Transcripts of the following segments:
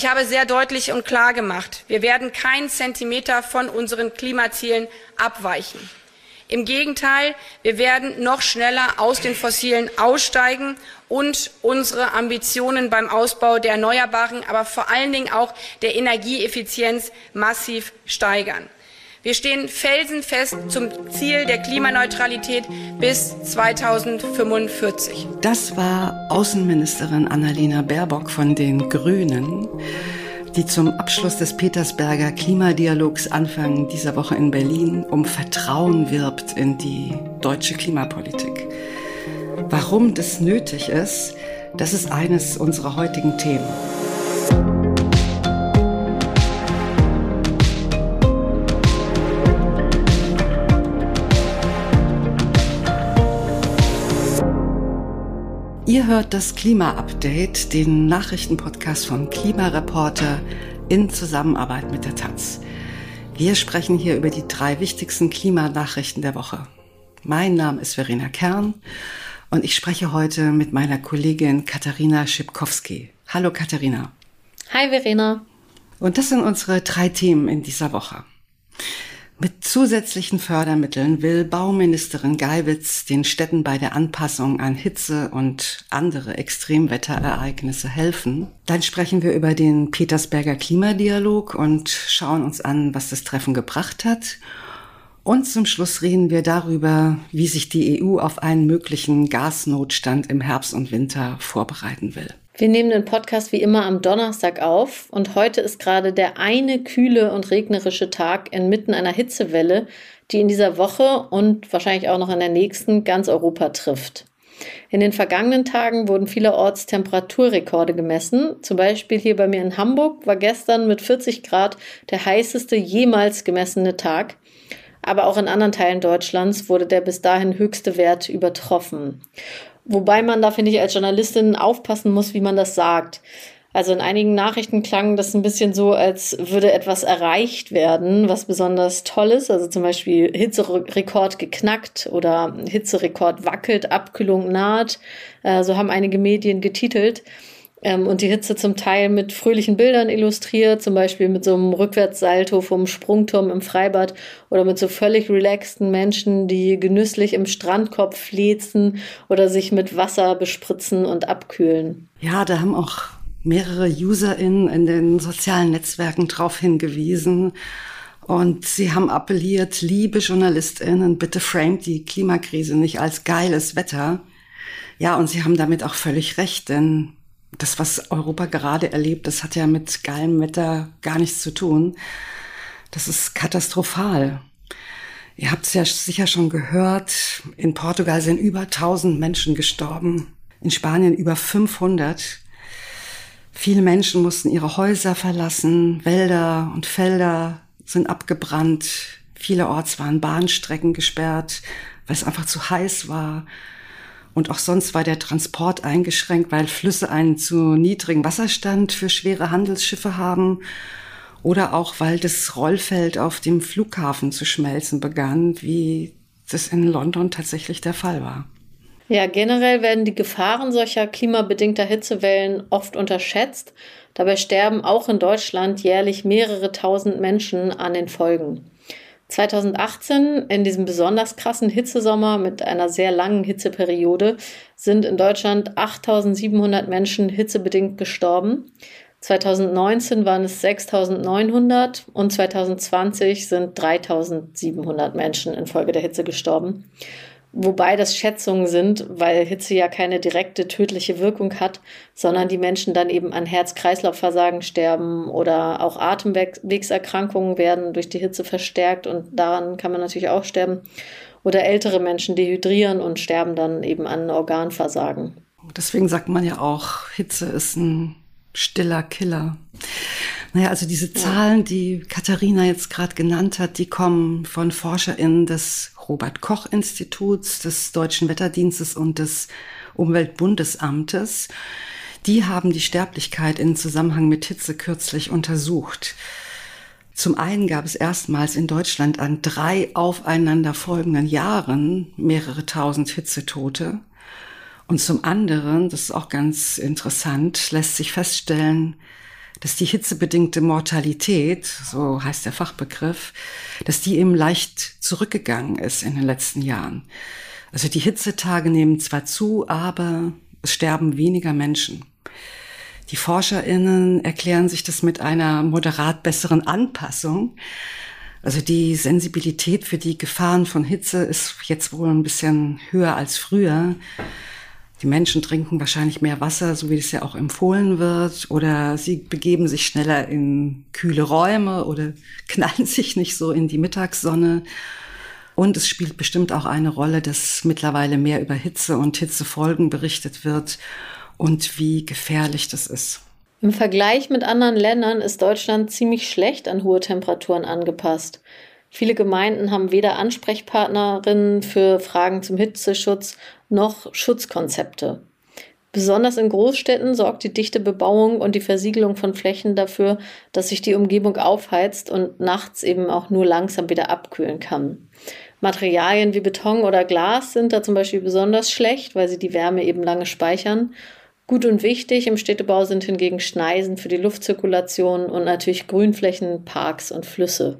Ich habe sehr deutlich und klar gemacht, wir werden keinen Zentimeter von unseren Klimazielen abweichen. Im Gegenteil, wir werden noch schneller aus den Fossilen aussteigen und unsere Ambitionen beim Ausbau der Erneuerbaren, aber vor allen Dingen auch der Energieeffizienz massiv steigern. Wir stehen felsenfest zum Ziel der Klimaneutralität bis 2045. Das war Außenministerin Annalena Baerbock von den Grünen die zum Abschluss des Petersberger Klimadialogs Anfang dieser Woche in Berlin um Vertrauen wirbt in die deutsche Klimapolitik. Warum das nötig ist, das ist eines unserer heutigen Themen. Hört das Klima-Update, den Nachrichtenpodcast von Klimareporter in Zusammenarbeit mit der Taz. Wir sprechen hier über die drei wichtigsten Klimanachrichten der Woche. Mein Name ist Verena Kern und ich spreche heute mit meiner Kollegin Katharina Schipkowski. Hallo Katharina. Hi Verena. Und das sind unsere drei Themen in dieser Woche. Mit zusätzlichen Fördermitteln will Bauministerin Geiwitz den Städten bei der Anpassung an Hitze und andere Extremwetterereignisse helfen. Dann sprechen wir über den Petersberger Klimadialog und schauen uns an, was das Treffen gebracht hat. Und zum Schluss reden wir darüber, wie sich die EU auf einen möglichen Gasnotstand im Herbst und Winter vorbereiten will. Wir nehmen den Podcast wie immer am Donnerstag auf und heute ist gerade der eine kühle und regnerische Tag inmitten einer Hitzewelle, die in dieser Woche und wahrscheinlich auch noch in der nächsten ganz Europa trifft. In den vergangenen Tagen wurden vielerorts Temperaturrekorde gemessen. Zum Beispiel hier bei mir in Hamburg war gestern mit 40 Grad der heißeste jemals gemessene Tag. Aber auch in anderen Teilen Deutschlands wurde der bis dahin höchste Wert übertroffen. Wobei man da, finde ich, als Journalistin aufpassen muss, wie man das sagt. Also in einigen Nachrichten klang das ein bisschen so, als würde etwas erreicht werden, was besonders toll ist. Also zum Beispiel Hitzerekord geknackt oder Hitzerekord wackelt, Abkühlung naht. Äh, so haben einige Medien getitelt. Ähm, und die Hitze zum Teil mit fröhlichen Bildern illustriert, zum Beispiel mit so einem Rückwärtssalto vom Sprungturm im Freibad oder mit so völlig relaxten Menschen, die genüsslich im Strandkorb flezen oder sich mit Wasser bespritzen und abkühlen. Ja, da haben auch mehrere UserInnen in den sozialen Netzwerken darauf hingewiesen. Und sie haben appelliert, liebe JournalistInnen, bitte framet die Klimakrise nicht als geiles Wetter. Ja, und sie haben damit auch völlig recht, denn das, was Europa gerade erlebt, das hat ja mit geilem Wetter gar nichts zu tun. Das ist katastrophal. Ihr habt es ja sicher schon gehört. In Portugal sind über 1000 Menschen gestorben. In Spanien über 500. Viele Menschen mussten ihre Häuser verlassen. Wälder und Felder sind abgebrannt. Vielerorts waren Bahnstrecken gesperrt, weil es einfach zu heiß war. Und auch sonst war der Transport eingeschränkt, weil Flüsse einen zu niedrigen Wasserstand für schwere Handelsschiffe haben oder auch weil das Rollfeld auf dem Flughafen zu schmelzen begann, wie das in London tatsächlich der Fall war. Ja, generell werden die Gefahren solcher klimabedingter Hitzewellen oft unterschätzt. Dabei sterben auch in Deutschland jährlich mehrere tausend Menschen an den Folgen. 2018, in diesem besonders krassen Hitzesommer mit einer sehr langen Hitzeperiode, sind in Deutschland 8700 Menschen hitzebedingt gestorben. 2019 waren es 6900 und 2020 sind 3700 Menschen infolge der Hitze gestorben. Wobei das Schätzungen sind, weil Hitze ja keine direkte tödliche Wirkung hat, sondern die Menschen dann eben an Herz-Kreislauf-Versagen sterben oder auch Atemwegserkrankungen werden durch die Hitze verstärkt und daran kann man natürlich auch sterben. Oder ältere Menschen dehydrieren und sterben dann eben an Organversagen. Deswegen sagt man ja auch, Hitze ist ein stiller Killer. Naja, also diese Zahlen, die Katharina jetzt gerade genannt hat, die kommen von ForscherInnen des Robert Koch Instituts, des Deutschen Wetterdienstes und des Umweltbundesamtes. Die haben die Sterblichkeit in Zusammenhang mit Hitze kürzlich untersucht. Zum einen gab es erstmals in Deutschland an drei aufeinanderfolgenden Jahren mehrere tausend Hitzetote. Und zum anderen, das ist auch ganz interessant, lässt sich feststellen, dass die hitzebedingte Mortalität, so heißt der Fachbegriff, dass die eben leicht zurückgegangen ist in den letzten Jahren. Also die Hitzetage nehmen zwar zu, aber es sterben weniger Menschen. Die ForscherInnen erklären sich das mit einer moderat besseren Anpassung. Also die Sensibilität für die Gefahren von Hitze ist jetzt wohl ein bisschen höher als früher. Die Menschen trinken wahrscheinlich mehr Wasser, so wie es ja auch empfohlen wird, oder sie begeben sich schneller in kühle Räume oder knallen sich nicht so in die Mittagssonne. Und es spielt bestimmt auch eine Rolle, dass mittlerweile mehr über Hitze und Hitzefolgen berichtet wird und wie gefährlich das ist. Im Vergleich mit anderen Ländern ist Deutschland ziemlich schlecht an hohe Temperaturen angepasst. Viele Gemeinden haben weder Ansprechpartnerinnen für Fragen zum Hitzeschutz noch Schutzkonzepte. Besonders in Großstädten sorgt die dichte Bebauung und die Versiegelung von Flächen dafür, dass sich die Umgebung aufheizt und nachts eben auch nur langsam wieder abkühlen kann. Materialien wie Beton oder Glas sind da zum Beispiel besonders schlecht, weil sie die Wärme eben lange speichern. Gut und wichtig im Städtebau sind hingegen Schneisen für die Luftzirkulation und natürlich Grünflächen, Parks und Flüsse.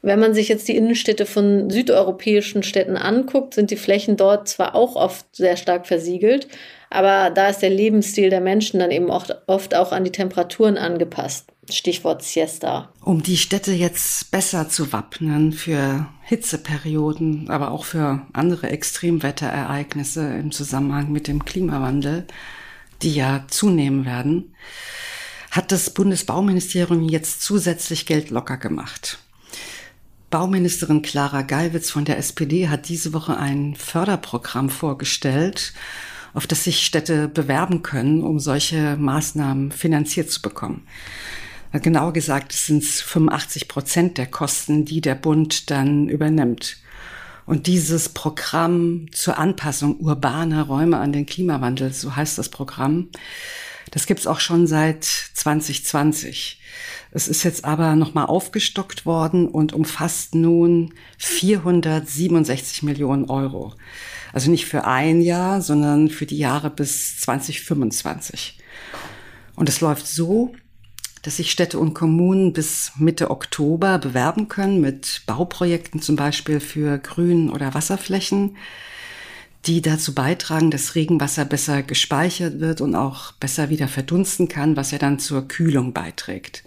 Wenn man sich jetzt die Innenstädte von südeuropäischen Städten anguckt, sind die Flächen dort zwar auch oft sehr stark versiegelt, aber da ist der Lebensstil der Menschen dann eben oft, oft auch an die Temperaturen angepasst. Stichwort Siesta. Um die Städte jetzt besser zu wappnen für Hitzeperioden, aber auch für andere Extremwetterereignisse im Zusammenhang mit dem Klimawandel, die ja zunehmen werden, hat das Bundesbauministerium jetzt zusätzlich Geld locker gemacht. Bauministerin Clara Geiwitz von der SPD hat diese Woche ein Förderprogramm vorgestellt, auf das sich Städte bewerben können, um solche Maßnahmen finanziert zu bekommen. Genauer gesagt sind es 85 Prozent der Kosten, die der Bund dann übernimmt. Und dieses Programm zur Anpassung urbaner Räume an den Klimawandel, so heißt das Programm, das gibt's auch schon seit 2020. Es ist jetzt aber nochmal aufgestockt worden und umfasst nun 467 Millionen Euro. Also nicht für ein Jahr, sondern für die Jahre bis 2025. Und es läuft so, dass sich Städte und Kommunen bis Mitte Oktober bewerben können mit Bauprojekten zum Beispiel für Grün- oder Wasserflächen die dazu beitragen, dass Regenwasser besser gespeichert wird und auch besser wieder verdunsten kann, was ja dann zur Kühlung beiträgt.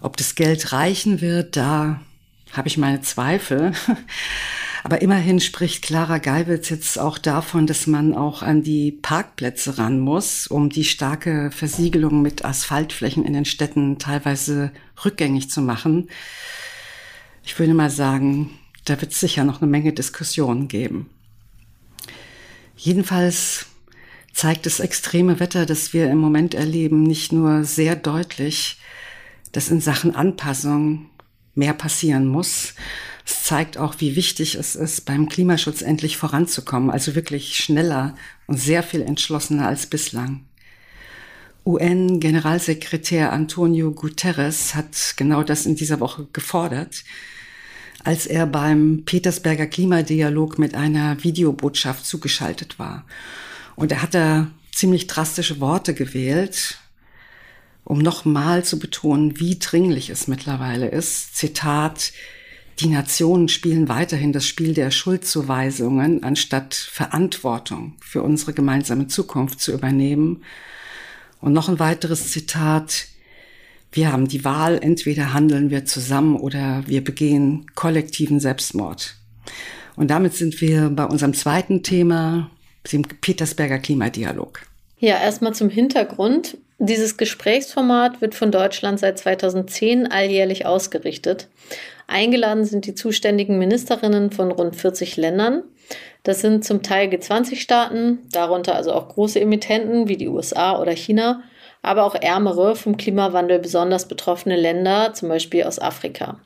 Ob das Geld reichen wird, da habe ich meine Zweifel. Aber immerhin spricht Clara Geibitz jetzt auch davon, dass man auch an die Parkplätze ran muss, um die starke Versiegelung mit Asphaltflächen in den Städten teilweise rückgängig zu machen. Ich würde mal sagen, da wird es sicher noch eine Menge Diskussionen geben. Jedenfalls zeigt das extreme Wetter, das wir im Moment erleben, nicht nur sehr deutlich, dass in Sachen Anpassung mehr passieren muss. Es zeigt auch, wie wichtig es ist, beim Klimaschutz endlich voranzukommen, also wirklich schneller und sehr viel entschlossener als bislang. UN-Generalsekretär Antonio Guterres hat genau das in dieser Woche gefordert als er beim Petersberger Klimadialog mit einer Videobotschaft zugeschaltet war. Und er hat da ziemlich drastische Worte gewählt, um nochmal zu betonen, wie dringlich es mittlerweile ist. Zitat, die Nationen spielen weiterhin das Spiel der Schuldzuweisungen, anstatt Verantwortung für unsere gemeinsame Zukunft zu übernehmen. Und noch ein weiteres Zitat, wir haben die Wahl, entweder handeln wir zusammen oder wir begehen kollektiven Selbstmord. Und damit sind wir bei unserem zweiten Thema, dem Petersberger Klimadialog. Ja, erstmal zum Hintergrund. Dieses Gesprächsformat wird von Deutschland seit 2010 alljährlich ausgerichtet. Eingeladen sind die zuständigen Ministerinnen von rund 40 Ländern. Das sind zum Teil G20-Staaten, darunter also auch große Emittenten wie die USA oder China aber auch ärmere, vom Klimawandel besonders betroffene Länder, zum Beispiel aus Afrika.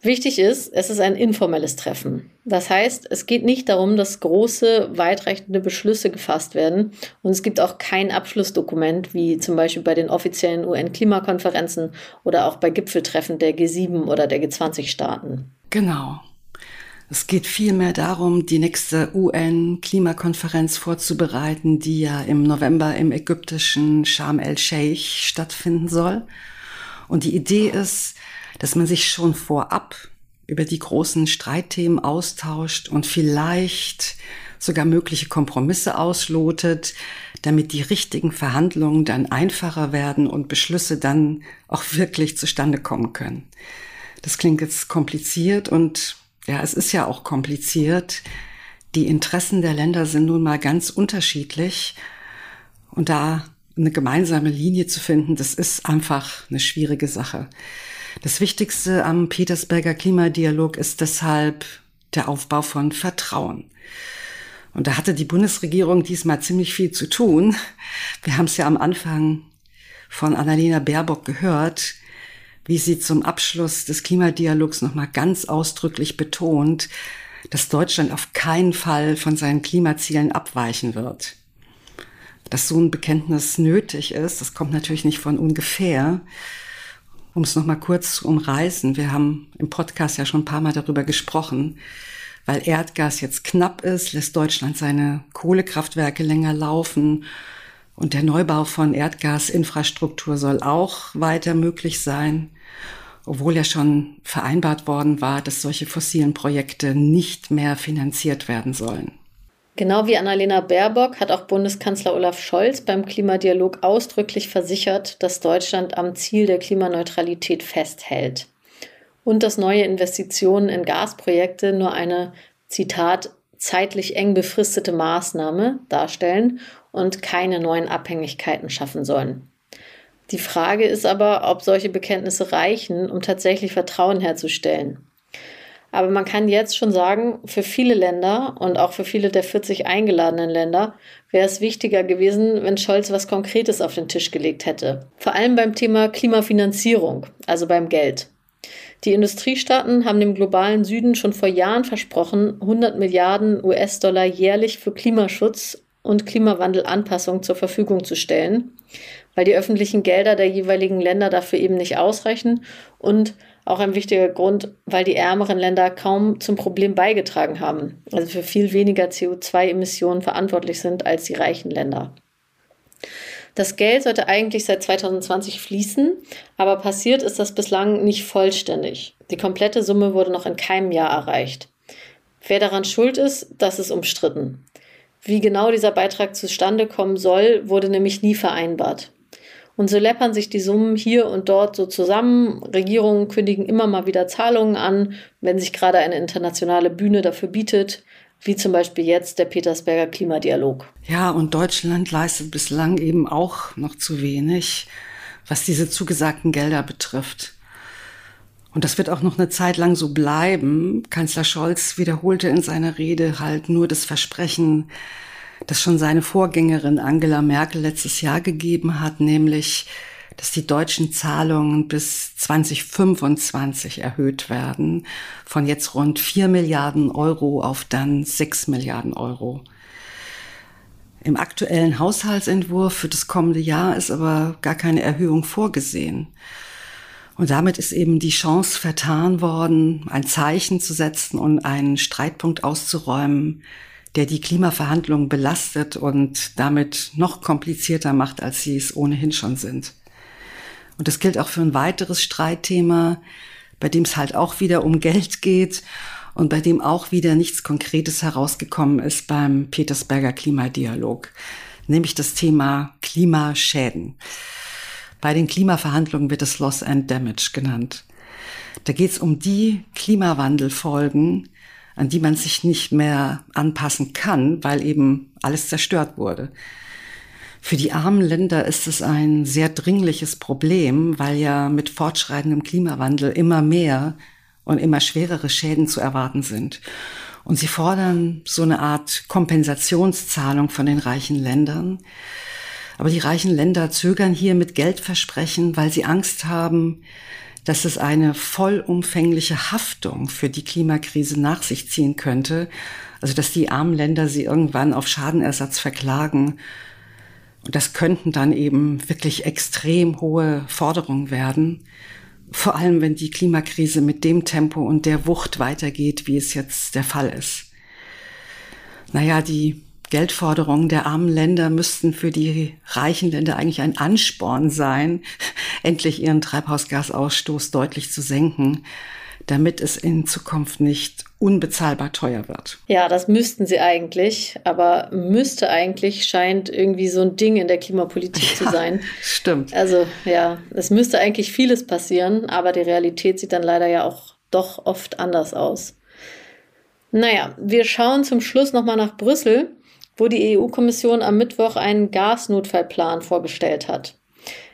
Wichtig ist, es ist ein informelles Treffen. Das heißt, es geht nicht darum, dass große, weitreichende Beschlüsse gefasst werden und es gibt auch kein Abschlussdokument, wie zum Beispiel bei den offiziellen UN-Klimakonferenzen oder auch bei Gipfeltreffen der G7 oder der G20-Staaten. Genau. Es geht vielmehr darum, die nächste UN-Klimakonferenz vorzubereiten, die ja im November im ägyptischen Sharm el-Sheikh stattfinden soll. Und die Idee ist, dass man sich schon vorab über die großen Streitthemen austauscht und vielleicht sogar mögliche Kompromisse auslotet, damit die richtigen Verhandlungen dann einfacher werden und Beschlüsse dann auch wirklich zustande kommen können. Das klingt jetzt kompliziert und ja, es ist ja auch kompliziert. Die Interessen der Länder sind nun mal ganz unterschiedlich. Und da eine gemeinsame Linie zu finden, das ist einfach eine schwierige Sache. Das Wichtigste am Petersberger Klimadialog ist deshalb der Aufbau von Vertrauen. Und da hatte die Bundesregierung diesmal ziemlich viel zu tun. Wir haben es ja am Anfang von Annalena Baerbock gehört wie sie zum Abschluss des Klimadialogs nochmal ganz ausdrücklich betont, dass Deutschland auf keinen Fall von seinen Klimazielen abweichen wird. Dass so ein Bekenntnis nötig ist, das kommt natürlich nicht von ungefähr. Um es nochmal kurz zu umreißen, wir haben im Podcast ja schon ein paar Mal darüber gesprochen, weil Erdgas jetzt knapp ist, lässt Deutschland seine Kohlekraftwerke länger laufen und der Neubau von Erdgasinfrastruktur soll auch weiter möglich sein obwohl ja schon vereinbart worden war, dass solche fossilen Projekte nicht mehr finanziert werden sollen. Genau wie Annalena Baerbock hat auch Bundeskanzler Olaf Scholz beim Klimadialog ausdrücklich versichert, dass Deutschland am Ziel der Klimaneutralität festhält und dass neue Investitionen in Gasprojekte nur eine, Zitat, zeitlich eng befristete Maßnahme darstellen und keine neuen Abhängigkeiten schaffen sollen. Die Frage ist aber, ob solche Bekenntnisse reichen, um tatsächlich Vertrauen herzustellen. Aber man kann jetzt schon sagen, für viele Länder und auch für viele der 40 eingeladenen Länder wäre es wichtiger gewesen, wenn Scholz was Konkretes auf den Tisch gelegt hätte. Vor allem beim Thema Klimafinanzierung, also beim Geld. Die Industriestaaten haben dem globalen Süden schon vor Jahren versprochen, 100 Milliarden US-Dollar jährlich für Klimaschutz und Klimawandelanpassung zur Verfügung zu stellen weil die öffentlichen Gelder der jeweiligen Länder dafür eben nicht ausreichen und auch ein wichtiger Grund, weil die ärmeren Länder kaum zum Problem beigetragen haben, also für viel weniger CO2-Emissionen verantwortlich sind als die reichen Länder. Das Geld sollte eigentlich seit 2020 fließen, aber passiert ist das bislang nicht vollständig. Die komplette Summe wurde noch in keinem Jahr erreicht. Wer daran schuld ist, das ist umstritten. Wie genau dieser Beitrag zustande kommen soll, wurde nämlich nie vereinbart. Und so läppern sich die Summen hier und dort so zusammen. Regierungen kündigen immer mal wieder Zahlungen an, wenn sich gerade eine internationale Bühne dafür bietet, wie zum Beispiel jetzt der Petersberger Klimadialog. Ja, und Deutschland leistet bislang eben auch noch zu wenig, was diese zugesagten Gelder betrifft. Und das wird auch noch eine Zeit lang so bleiben. Kanzler Scholz wiederholte in seiner Rede halt nur das Versprechen, das schon seine Vorgängerin Angela Merkel letztes Jahr gegeben hat, nämlich, dass die deutschen Zahlungen bis 2025 erhöht werden, von jetzt rund 4 Milliarden Euro auf dann 6 Milliarden Euro. Im aktuellen Haushaltsentwurf für das kommende Jahr ist aber gar keine Erhöhung vorgesehen. Und damit ist eben die Chance vertan worden, ein Zeichen zu setzen und einen Streitpunkt auszuräumen, der die Klimaverhandlungen belastet und damit noch komplizierter macht, als sie es ohnehin schon sind. Und das gilt auch für ein weiteres Streitthema, bei dem es halt auch wieder um Geld geht und bei dem auch wieder nichts Konkretes herausgekommen ist beim Petersberger Klimadialog, nämlich das Thema Klimaschäden. Bei den Klimaverhandlungen wird es Loss and Damage genannt. Da geht es um die Klimawandelfolgen, an die man sich nicht mehr anpassen kann, weil eben alles zerstört wurde. Für die armen Länder ist es ein sehr dringliches Problem, weil ja mit fortschreitendem Klimawandel immer mehr und immer schwerere Schäden zu erwarten sind. Und sie fordern so eine Art Kompensationszahlung von den reichen Ländern. Aber die reichen Länder zögern hier mit Geldversprechen, weil sie Angst haben, dass es eine vollumfängliche Haftung für die Klimakrise nach sich ziehen könnte. Also dass die armen Länder sie irgendwann auf Schadenersatz verklagen. Und das könnten dann eben wirklich extrem hohe Forderungen werden. Vor allem, wenn die Klimakrise mit dem Tempo und der Wucht weitergeht, wie es jetzt der Fall ist. Naja, die Geldforderungen der armen Länder müssten für die reichen Länder eigentlich ein Ansporn sein, endlich ihren Treibhausgasausstoß deutlich zu senken, damit es in Zukunft nicht unbezahlbar teuer wird. Ja, das müssten sie eigentlich, aber müsste eigentlich scheint irgendwie so ein Ding in der Klimapolitik zu sein. stimmt. Also ja, es müsste eigentlich vieles passieren, aber die Realität sieht dann leider ja auch doch oft anders aus. Naja, wir schauen zum Schluss nochmal nach Brüssel wo die EU-Kommission am Mittwoch einen Gasnotfallplan vorgestellt hat.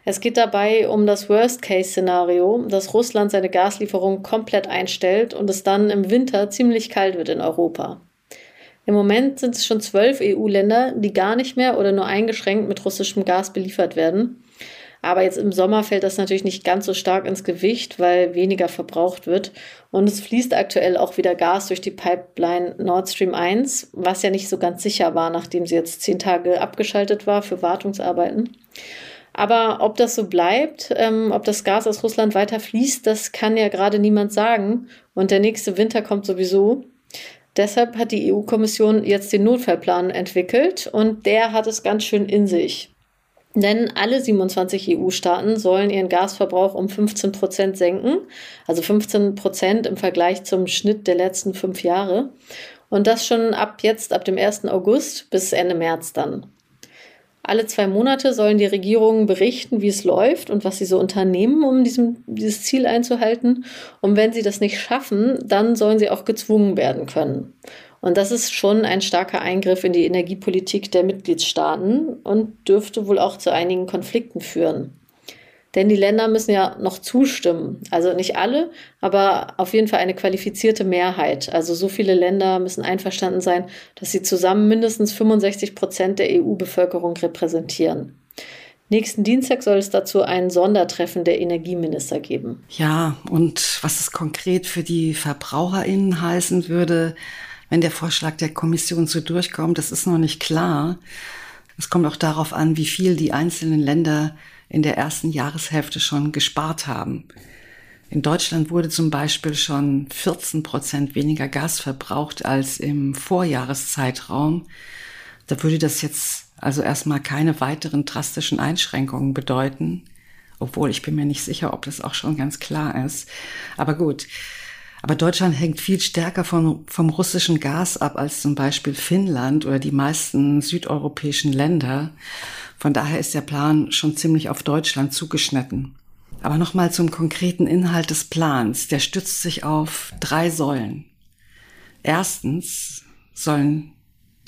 Es geht dabei um das Worst-Case-Szenario, dass Russland seine Gaslieferungen komplett einstellt und es dann im Winter ziemlich kalt wird in Europa. Im Moment sind es schon zwölf EU-Länder, die gar nicht mehr oder nur eingeschränkt mit russischem Gas beliefert werden. Aber jetzt im Sommer fällt das natürlich nicht ganz so stark ins Gewicht, weil weniger verbraucht wird. Und es fließt aktuell auch wieder Gas durch die Pipeline Nord Stream 1, was ja nicht so ganz sicher war, nachdem sie jetzt zehn Tage abgeschaltet war für Wartungsarbeiten. Aber ob das so bleibt, ähm, ob das Gas aus Russland weiter fließt, das kann ja gerade niemand sagen. Und der nächste Winter kommt sowieso. Deshalb hat die EU-Kommission jetzt den Notfallplan entwickelt und der hat es ganz schön in sich. Denn alle 27 EU-Staaten sollen ihren Gasverbrauch um 15 Prozent senken, also 15 Prozent im Vergleich zum Schnitt der letzten fünf Jahre. Und das schon ab jetzt, ab dem 1. August bis Ende März dann. Alle zwei Monate sollen die Regierungen berichten, wie es läuft und was sie so unternehmen, um diesem, dieses Ziel einzuhalten. Und wenn sie das nicht schaffen, dann sollen sie auch gezwungen werden können. Und das ist schon ein starker Eingriff in die Energiepolitik der Mitgliedstaaten und dürfte wohl auch zu einigen Konflikten führen. Denn die Länder müssen ja noch zustimmen. Also nicht alle, aber auf jeden Fall eine qualifizierte Mehrheit. Also so viele Länder müssen einverstanden sein, dass sie zusammen mindestens 65 Prozent der EU-Bevölkerung repräsentieren. Nächsten Dienstag soll es dazu ein Sondertreffen der Energieminister geben. Ja, und was es konkret für die VerbraucherInnen heißen würde, wenn der Vorschlag der Kommission so durchkommt, das ist noch nicht klar. Es kommt auch darauf an, wie viel die einzelnen Länder in der ersten Jahreshälfte schon gespart haben. In Deutschland wurde zum Beispiel schon 14 Prozent weniger Gas verbraucht als im Vorjahreszeitraum. Da würde das jetzt also erstmal keine weiteren drastischen Einschränkungen bedeuten, obwohl ich bin mir nicht sicher, ob das auch schon ganz klar ist. Aber gut, aber Deutschland hängt viel stärker von, vom russischen Gas ab als zum Beispiel Finnland oder die meisten südeuropäischen Länder. Von daher ist der Plan schon ziemlich auf Deutschland zugeschnitten. Aber nochmal zum konkreten Inhalt des Plans. Der stützt sich auf drei Säulen. Erstens sollen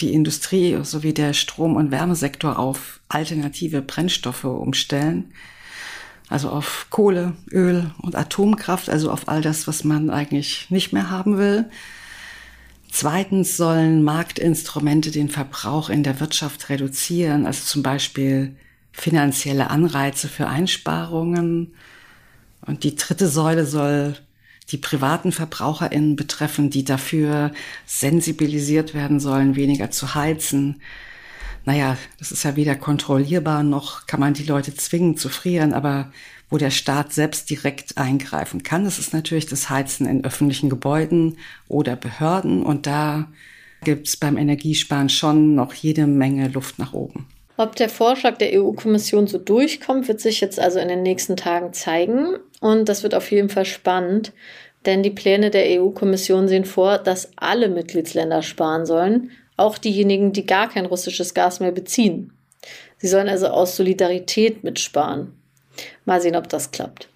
die Industrie sowie der Strom- und Wärmesektor auf alternative Brennstoffe umstellen also auf Kohle, Öl und Atomkraft, also auf all das, was man eigentlich nicht mehr haben will. Zweitens sollen Marktinstrumente den Verbrauch in der Wirtschaft reduzieren, also zum Beispiel finanzielle Anreize für Einsparungen. Und die dritte Säule soll die privaten VerbraucherInnen betreffen, die dafür sensibilisiert werden sollen, weniger zu heizen, naja, das ist ja weder kontrollierbar noch kann man die Leute zwingen zu frieren, aber wo der Staat selbst direkt eingreifen kann, das ist natürlich das Heizen in öffentlichen Gebäuden oder Behörden und da gibt es beim Energiesparen schon noch jede Menge Luft nach oben. Ob der Vorschlag der EU-Kommission so durchkommt, wird sich jetzt also in den nächsten Tagen zeigen. Und das wird auf jeden Fall spannend, denn die Pläne der EU-Kommission sehen vor, dass alle Mitgliedsländer sparen sollen auch diejenigen, die gar kein russisches Gas mehr beziehen. Sie sollen also aus Solidarität mitsparen. Mal sehen, ob das klappt.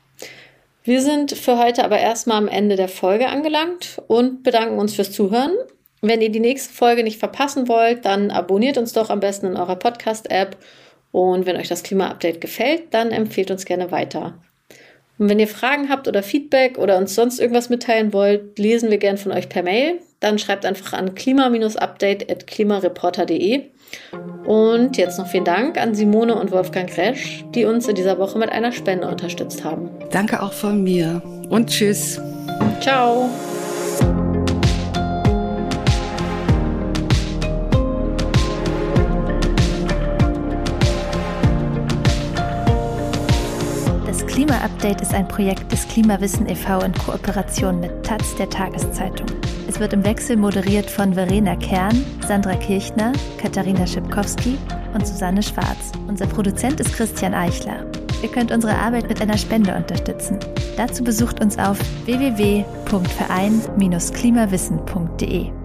Wir sind für heute aber erstmal am Ende der Folge angelangt und bedanken uns fürs Zuhören. Wenn ihr die nächste Folge nicht verpassen wollt, dann abonniert uns doch am besten in eurer Podcast-App. Und wenn euch das Klima-Update gefällt, dann empfehlt uns gerne weiter. Und wenn ihr Fragen habt oder Feedback oder uns sonst irgendwas mitteilen wollt, lesen wir gern von euch per Mail. Dann schreibt einfach an klima-update.klimareporter.de. Und jetzt noch vielen Dank an Simone und Wolfgang Resch, die uns in dieser Woche mit einer Spende unterstützt haben. Danke auch von mir und tschüss. Ciao. Das Klima-Update ist ein Projekt des Klimawissen e.V. in Kooperation mit Taz der Tageszeitung. Es wird im Wechsel moderiert von Verena Kern, Sandra Kirchner, Katharina Schipkowski und Susanne Schwarz. Unser Produzent ist Christian Eichler. Ihr könnt unsere Arbeit mit einer Spende unterstützen. Dazu besucht uns auf www.verein-klimawissen.de.